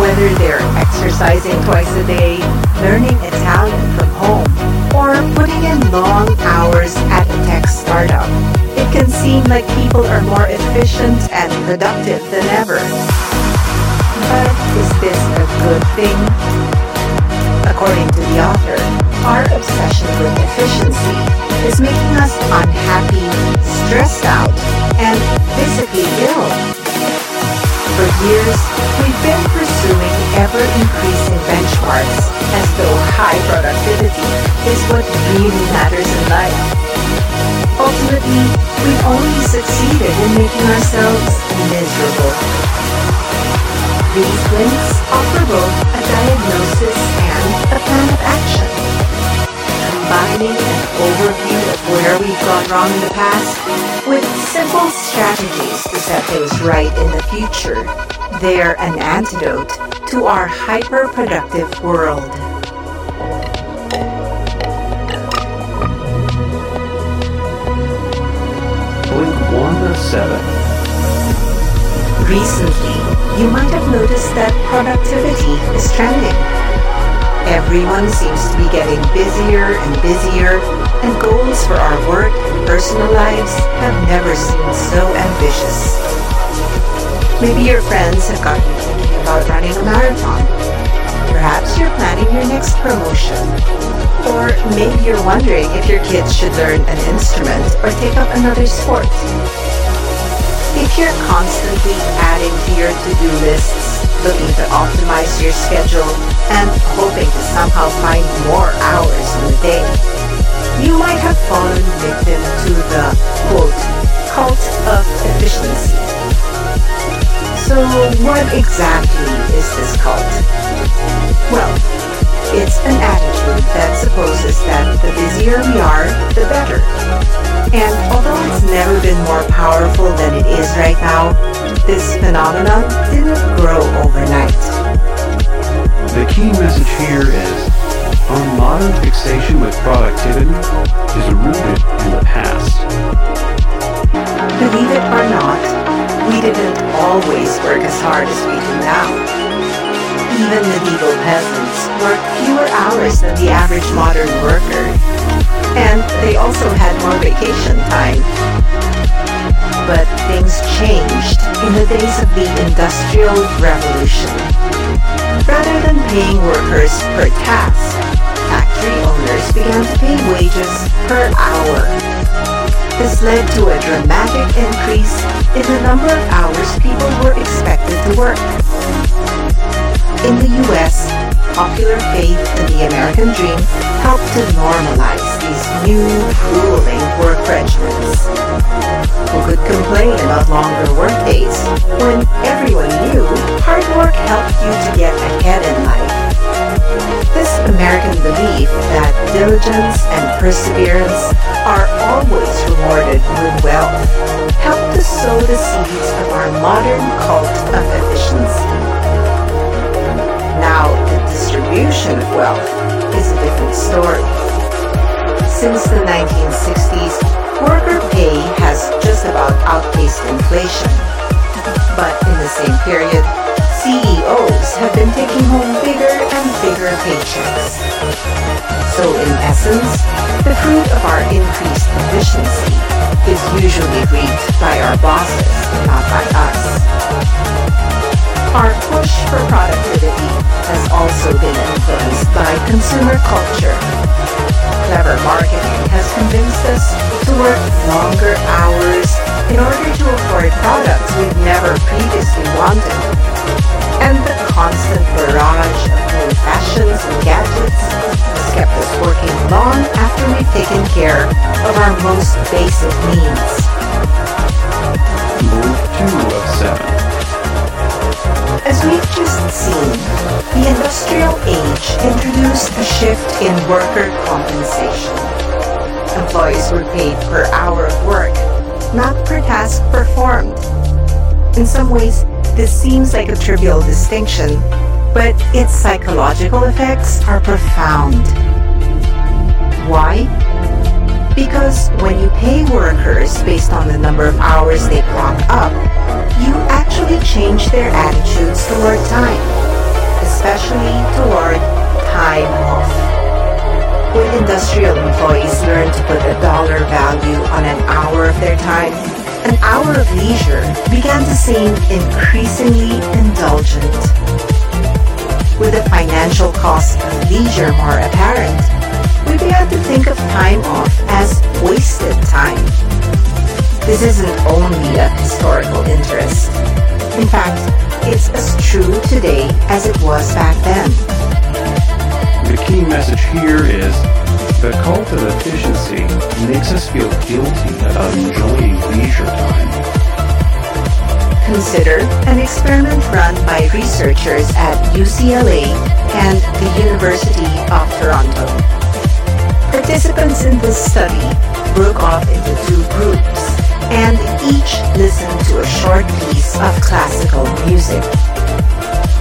Whether they're exercising twice a day, learning Italian from home, or putting in long hours at a tech startup, it can seem like people are more efficient and productive than ever. But is this a good thing? According to the author, our obsession with efficiency is making us unhappy, stressed out, and physically ill. For years, we've been pursuing ever-increasing benchmarks as though high productivity is what really matters in life. Ultimately, we've only succeeded in making ourselves miserable. These blinks offer both gone wrong in the past with simple strategies to set things right in the future, they're an antidote to our hyper-productive world. Blink 1 to 7. Recently, you might have noticed that productivity is trending. Everyone seems to be getting busier and busier, and goals for our work and personal lives have never seemed so ambitious. Maybe your friends have got you thinking about running a marathon. Perhaps you're planning your next promotion. Or maybe you're wondering if your kids should learn an instrument or take up another sport. If you're constantly adding to your to-do lists, looking to optimize your schedule, and hoping to somehow find more hours in the day, you might have fallen victim to the, quote, cult of efficiency. So what exactly is this cult? Well, it's an attitude that supposes that the busier we are, the better. And although it's never been more powerful than it is right now, this phenomenon didn't grow overnight. The key message here is our modern fixation with productivity is rooted in the past. Believe it or not, we didn't always work as hard as we do now. Even the medieval peasants worked fewer hours than the average modern worker. And they also had more vacation time. But things changed in the days of the Industrial Revolution. Rather than paying workers per task, factory owners began to pay wages per hour. This led to a dramatic increase in the number of hours people were expected to work. In the US, popular faith in the American dream helped to normalize these new, grueling work regimens. Who could complain about longer workdays when everyone knew hard work helped you to get ahead in life? This American belief that diligence and perseverance are always rewarded with wealth helped to sow the seeds of our modern cult of efficiency. Now, the distribution of wealth is a different story. Since the 1960s, worker pay has just about outpaced inflation. But in the same period, CEOs have been taking home bigger and bigger paychecks. So in essence, the fruit of our increased efficiency is usually reaped by our bosses, not by us. Our push for productivity has also been influenced by consumer culture. Clever marketing has convinced us to work longer hours in order to afford products we've never previously wanted. And the constant barrage of new fashions and gadgets has kept us working long after we've taken care of our most basic needs. Move 2 of 7. As we've just seen, the industrial age introduced a shift in worker compensation. Employees were paid per hour of work, not per task performed. In some ways, this seems like a trivial distinction, but its psychological effects are profound. Why? Because when you pay workers based on the number of hours they clock up, you actually change their attitudes toward time. especially toward time off. When industrial employees learn to put a dollar value on an hour of their time, an hour of leisure began to seem increasingly indulgent. With the financial cost of leisure more apparent, we began to think of time off as wasted time. This isn't only a historical interest. In fact, it's as true today as it was back then. The key message here is the cult of efficiency makes us feel guilty about enjoying leisure time. Consider an experiment run by researchers at UCLA and the University of Toronto. Participants in this study broke off into two groups and each listened to a short piece of classical music.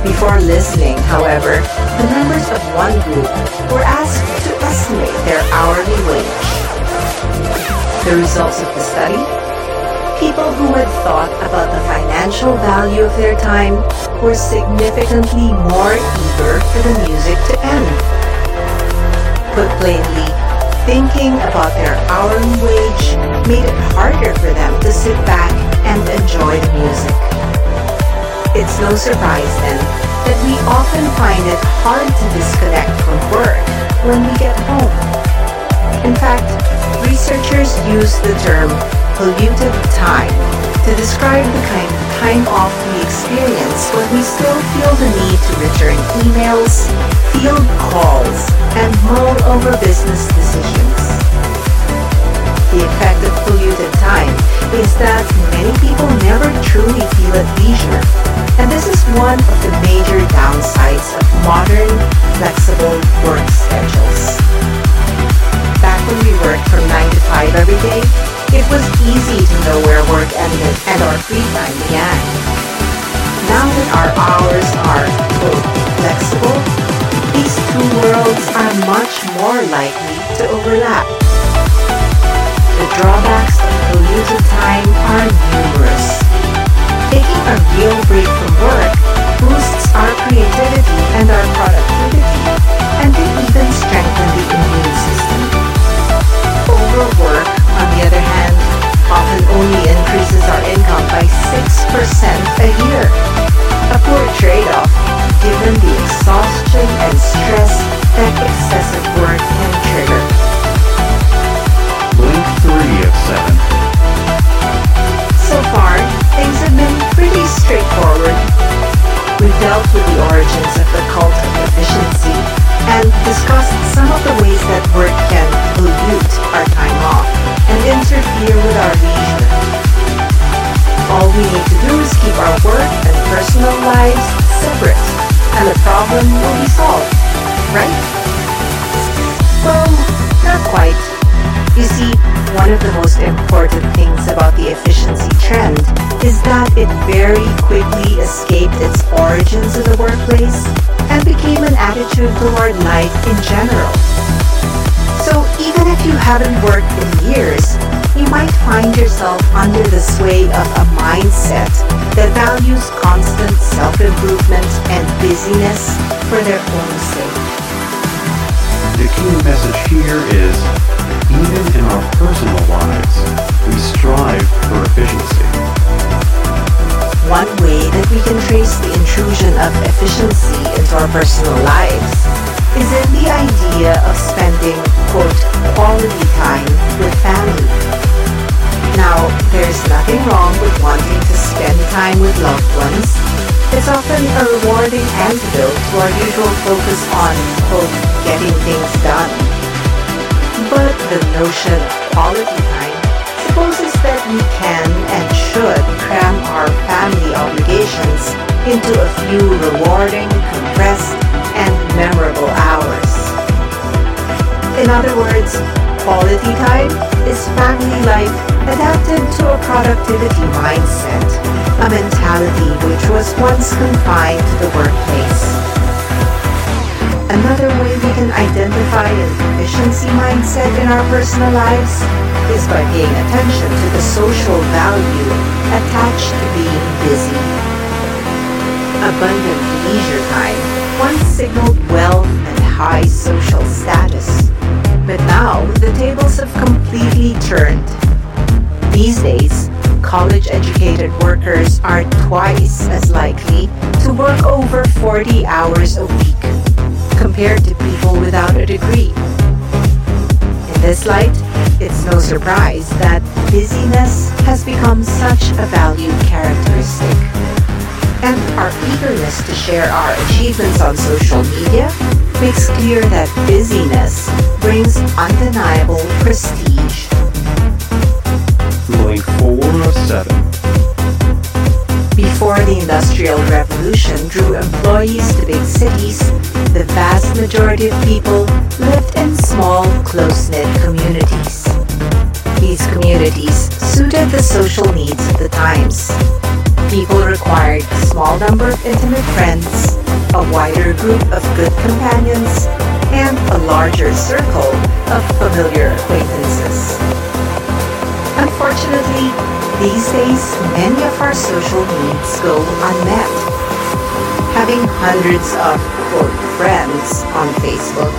Before listening, however, the members of one group were asked to estimate their hourly wage. The results of the study? People who had thought about the financial value of their time were significantly more eager for the music to end. Put plainly, thinking about their hourly wage made it harder for them to sit back and enjoy the music. It's no surprise then that we often find it hard to disconnect from work when we get home. In fact, researchers use the term polluted time to describe the kind of time off we experience when we still feel the need to return emails, field calls, and mull over business decisions. The effect of polluted time is that many people never truly feel at leisure and this is one of the major downsides of modern, flexible work schedules. Back when we worked from 9 to 5 every day, it was easy to know where work ended and our free time began. Now that our hours are, quote, flexible, these two worlds are much more likely to overlap. Drawbacks of polluted time are numerous. Taking a real break from work boosts our creativity and our productivity and can even strengthen the immune system. Overwork, on the other hand, often only increases our income by 6% a year. A poor trade-off given the exhaustion and stress that excessive work can trigger. Blink 3 of 7. So far, things have been pretty straightforward. We've dealt with the origins of the cult of efficiency and discussed some of the ways that work can pollute our time off and interfere with our leisure. All we need to do is keep our work and personal lives separate and the problem will be solved, right? Well, not quite. You see, one of the most important things about the efficiency trend is that it very quickly escaped its origins in the workplace and became an attitude toward life in general. So even if you haven't worked in years, you might find yourself under the sway of a mindset that values constant self-improvement and busyness for their own sake. The key message here is even in our personal lives, we strive for efficiency. One way that we can trace the intrusion of efficiency into our personal lives is in the idea of spending, quote, quality time with family. Now, there's nothing wrong with wanting to spend time with loved ones. It's often a rewarding antidote to our usual focus on, quote, getting things done. The notion of quality time supposes that we can and should cram our family obligations into a few rewarding, compressed, and memorable hours. In other words, quality time is family life adapted to a productivity mindset, a mentality which was once confined to the workplace. Another way we can identify an efficiency mindset in our personal lives is by paying attention to the social value attached to being busy. Abundant leisure time once signaled wealth and high social status. But now the tables have completely turned. These days, college educated workers are twice as likely to work over 40 hours a week without a degree. In this light, it's no surprise that busyness has become such a valued characteristic. And our eagerness to share our achievements on social media makes clear that busyness brings undeniable prestige. Ruling 4 of 7. Before the Industrial Revolution drew employees to big cities, the vast majority of people lived in small, close-knit communities. These communities suited the social needs of the times. People required a small number of intimate friends, a wider group of good companions, and a larger circle of familiar acquaintances. Unfortunately, these days, many of our social needs go unmet. Having hundreds of, quote, friends on Facebook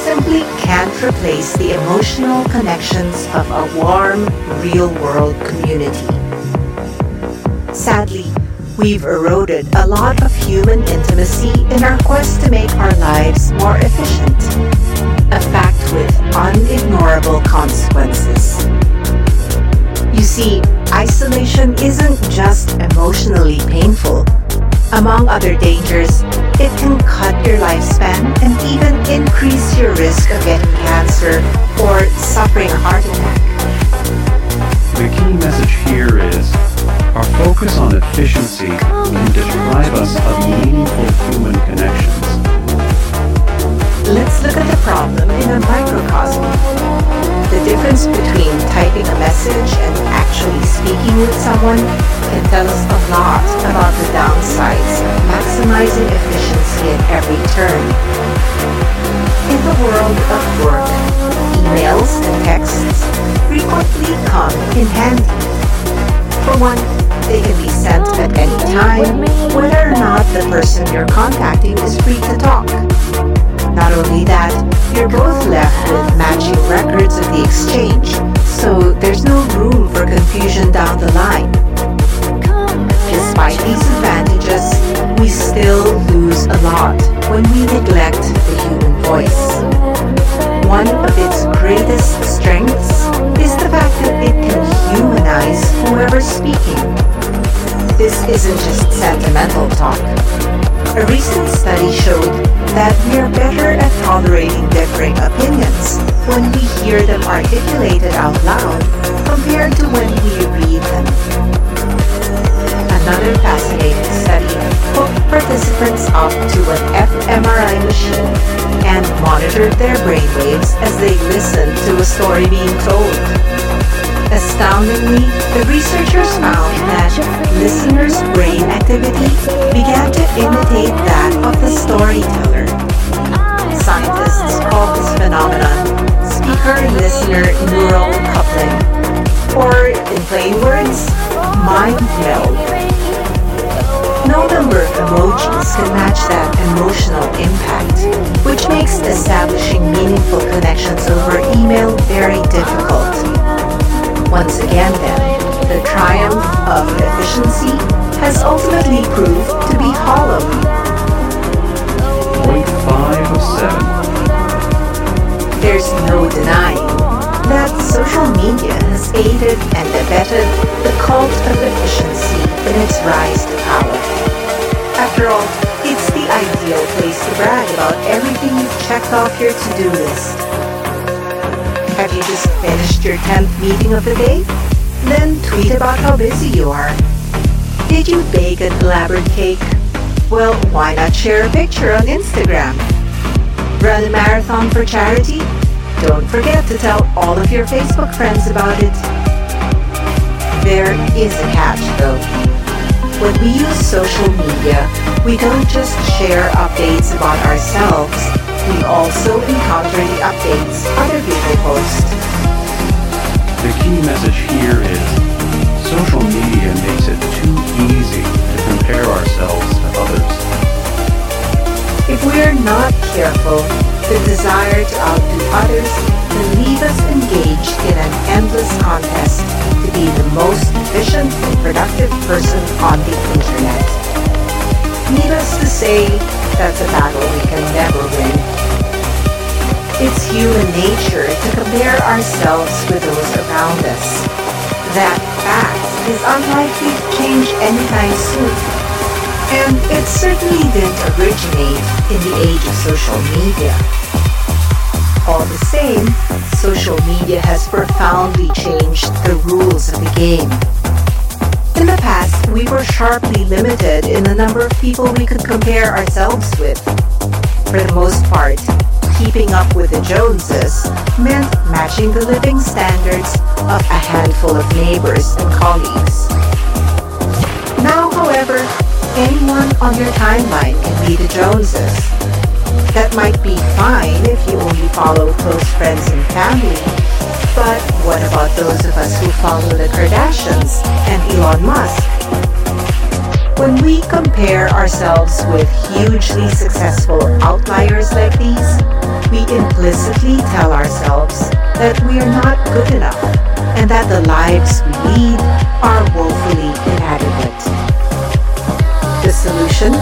simply can't replace the emotional connections of a warm, real-world community. Sadly, we've eroded a lot of human intimacy in our quest to make our lives more efficient. A fact with unignorable consequences. You see, isolation isn't just emotionally painful. Among other dangers, it can cut your lifespan and even increase your risk of getting cancer or suffering a heart attack. In handy. For one, they can be sent at any time, whether or not the person you're contacting is free to talk. Not only that, you're both left with matching records of the exchange, so there's no room for confusion that we're better at tolerating differing opinions when we hear them articulated out loud compared to when we read them. Another fascinating study hooked participants up to an fMRI machine and monitored their brainwaves as they listened to a story being told. Astoundingly, the researchers found that listeners' brain activity began to imitate that of the storyteller. Phenomenon speaker-listener neural coupling, or in plain words, mind meld. No number of emojis can match that emotional impact, which makes establishing meaningful connections over email very difficult. Once again then, the triumph of efficiency has ultimately proved to be hollow. Point 5 of 7. There's no denying that social media has aided and abetted the cult of efficiency in its rise to power. After all, it's the ideal place to brag about everything you've checked off your to-do list. Have you just finished your 10th meeting of the day? Then tweet about how busy you are. Did you bake an elaborate cake? Well, why not share a picture on Instagram? Run a marathon for charity? Don't forget to tell all of your Facebook friends about it. There is a catch though. When we use social media, we don't just share updates about ourselves, we also encounter the updates other people post. The key message here is social media makes it too easy to compare ourselves to others. If we are not careful, the desire to outdo others can leave us engaged in an endless contest to be the most efficient and productive person on the internet. Needless to say, that's a battle we can never win. It's human nature to compare ourselves with those around us. That fact is unlikely to change anytime soon. And it certainly didn't originate in the age of social media. All the same, social media has profoundly changed the rules of the game. In the past, we were sharply limited in the number of people we could compare ourselves with. For the most part, keeping up with the Joneses meant matching the living standards of a handful of neighbors and colleagues. Now, however, anyone on your timeline can be the Joneses. That might be fine if you only follow close friends and family, but what about those of us who follow the Kardashians and Elon Musk? When we compare ourselves with hugely successful outliers like these, we implicitly tell ourselves that we are not good enough and that the lives we lead are woefully solution?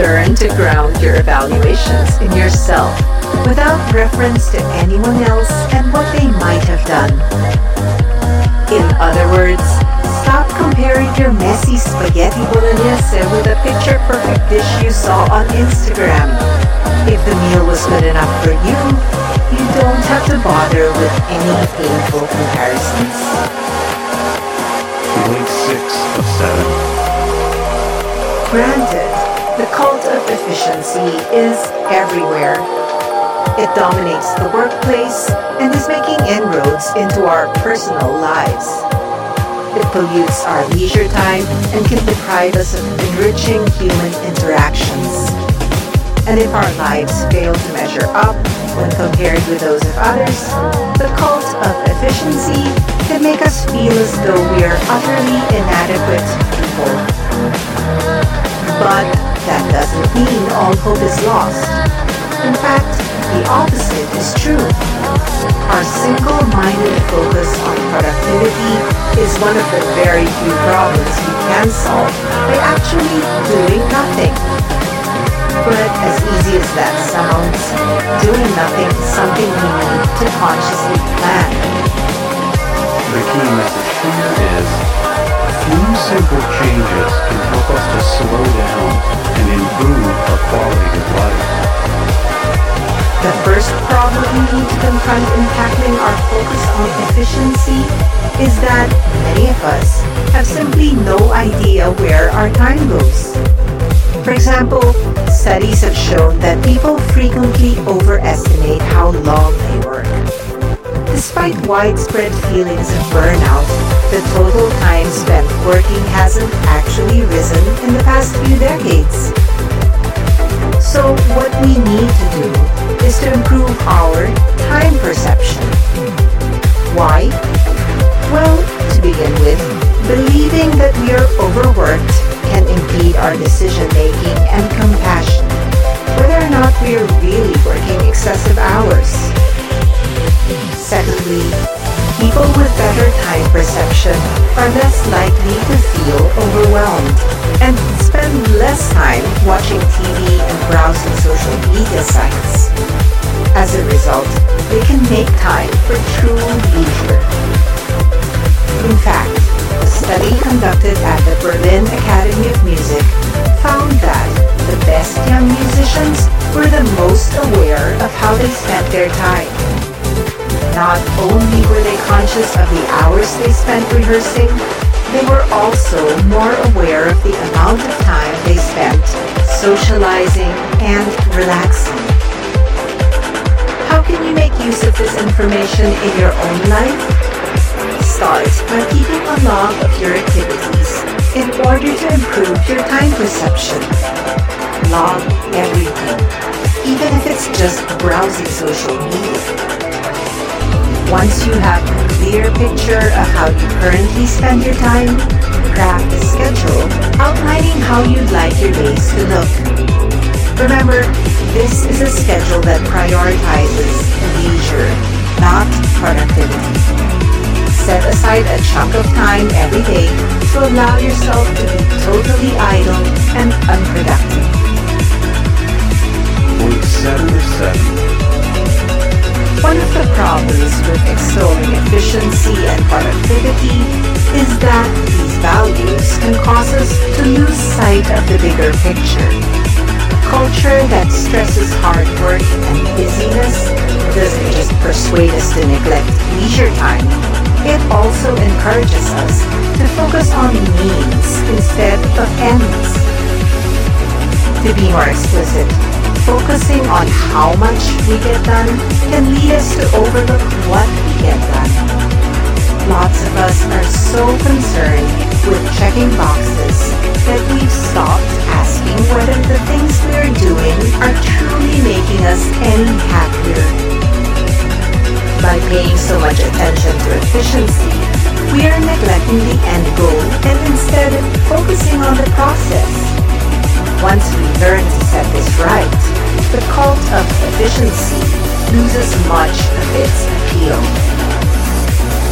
Learn to ground your evaluations in yourself without reference to anyone else and what they might have done. In other words, stop comparing your messy spaghetti bolognese with a picture-perfect dish you saw on Instagram. If the meal was good enough for you, you don't have to bother with any painful comparisons. Blink 6 of 7. Granted, the cult of efficiency is everywhere it dominates the workplace and is making inroads into our personal lives. It pollutes our leisure time and can deprive us of enriching human interactions. And if our lives fail to measure up when compared with those of others, the cult of efficiency can make us feel as though we are utterly inadequate. But that doesn't mean all hope is lost. In fact, the opposite is true. Our single-minded focus on productivity is one of the very few problems we can solve by actually doing nothing. But as easy as that sounds, doing nothing is something we need to consciously plan. The key message here is few simple changes can help us to slow down and improve our quality of life. The first problem we need to confront in tackling our focus on efficiency is that many of us have simply no idea where our time goes. For example, studies have shown that people frequently overestimate how long they work. Despite widespread feelings of burnout, the total time spent working hasn't actually risen in the past few decades. So what we need to do is to improve our time perception. Why? Well, to begin with, believing that we are overworked can impede our decision making and compassion, whether or not we are really working excessive hours. Secondly, people with better time perception are less likely to feel overwhelmed and spend less time watching TV and browsing social media sites. As a result, they can make time for true leisure. In fact, a study conducted at the Berlin Academy of Music found that the best young musicians were the most aware of how they spent their time. Not only were they conscious of the hours they spent rehearsing, they were also more aware of the amount of time they spent socializing and relaxing. How can you make use of this information in your own life? Start by keeping a log of your activities in order to improve your time perception. Log everything, even if it's just browsing social media. Once you have a clear picture of how you currently spend your time, craft a schedule outlining how you'd like your days to look. Remember, this is a schedule that prioritizes leisure, not productivity. Set aside a chunk of time every day to allow yourself to be totally idle and unproductive. Point 77. One of the problems with extolling efficiency and productivity is that these values can cause us to lose sight of the bigger picture. Culture that stresses hard work and busyness doesn't just persuade us to neglect leisure time, it also encourages us to focus on means instead of ends. To be more explicit, focusing on how much we get done can lead us to overlook what we get done. Lots of us are so concerned with checking boxes that we've stopped asking whether the things we're doing are truly making us any happier. By paying so much attention to efficiency, we are neglecting the end goal and instead focusing on the process. Once we learn to set this right, the cult of efficiency loses much of its appeal.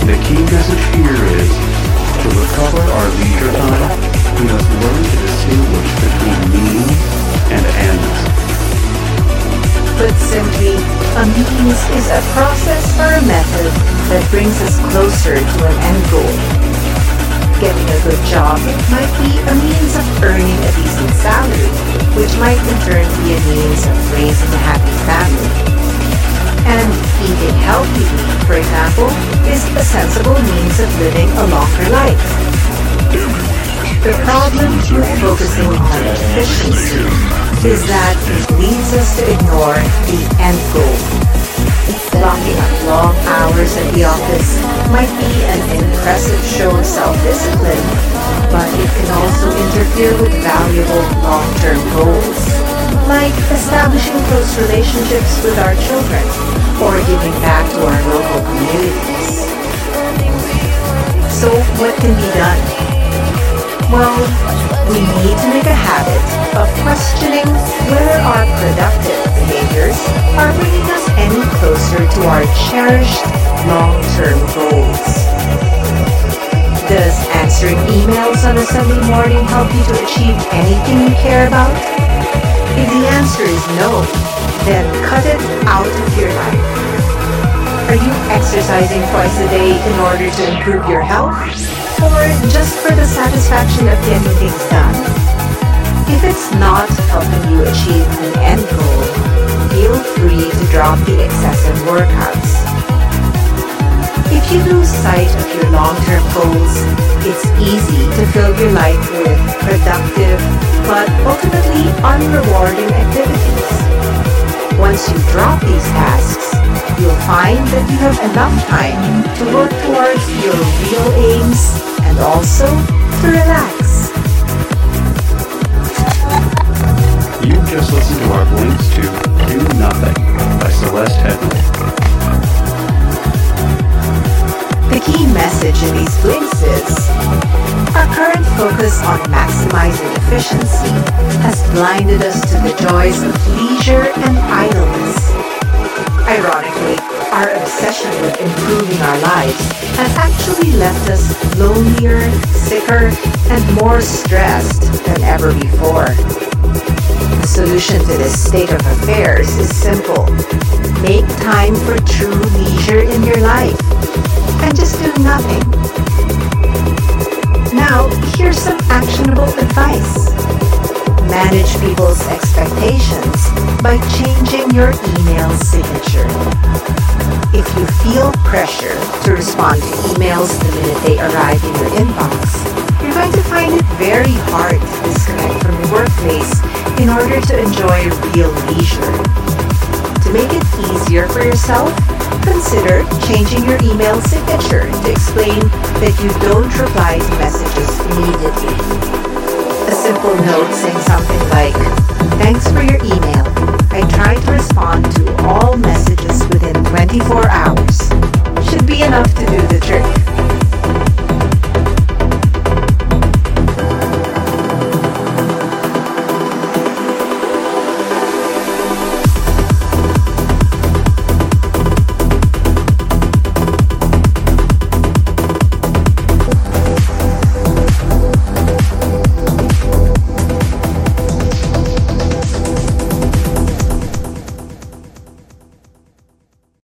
The key message here is, to recover our leisure time, we must learn to distinguish between means and ends. Put simply, a means is a process or a method that brings us closer to an end goal getting a good job might be a means of earning a decent salary, which might in turn be a means of raising a happy family. And eating healthily, for example, is a sensible means of living a longer life. The problem with focusing on efficiency is that it leads us to ignore the end goal Blocking up long hours at the office might be an impressive show of self-discipline, but it can also interfere with valuable long-term goals, like establishing close relationships with our children or giving back to our local communities. So what can be done? Well, we need to make a habit of questioning whether our productive behaviors are bringing us any closer to our cherished long-term goals. Does answering emails on a Sunday morning help you to achieve anything you care about? If the answer is no, then cut it out of your life. Are you exercising twice a day in order to improve your health? Or just for the satisfaction of getting things done? If it's not helping you achieve an end goal, feel free to drop the excessive workouts. If you lose sight of your long-term goals, it's easy to fill your life with productive but ultimately unrewarding activities. Once you drop these tasks, you'll find that you have enough time to work towards your real aims and also to relax. You just listened to our blinks to do Nothing by Celeste Headlee. The key message in these blinks is our current focus on maximizing efficiency has blinded us to the joys of leisure and idleness. Ironically, our obsession with improving our lives has actually left us lonelier, sicker, and more stressed than ever before. The solution to this state of affairs is simple. Make time for true leisure in your life and just do nothing. Now, here's some actionable advice. Manage people's expectations by changing your email signature. If you feel pressure to respond to emails the minute they arrive in your inbox, you're going to find it very hard to disconnect from your workplace in order to enjoy real leisure. To make it easier for yourself, consider changing your email signature to explain that you don't reply to messages immediately a simple note saying something like, Thanks for your email. I try to respond to all messages within 24 hours. Should be enough to do the trick.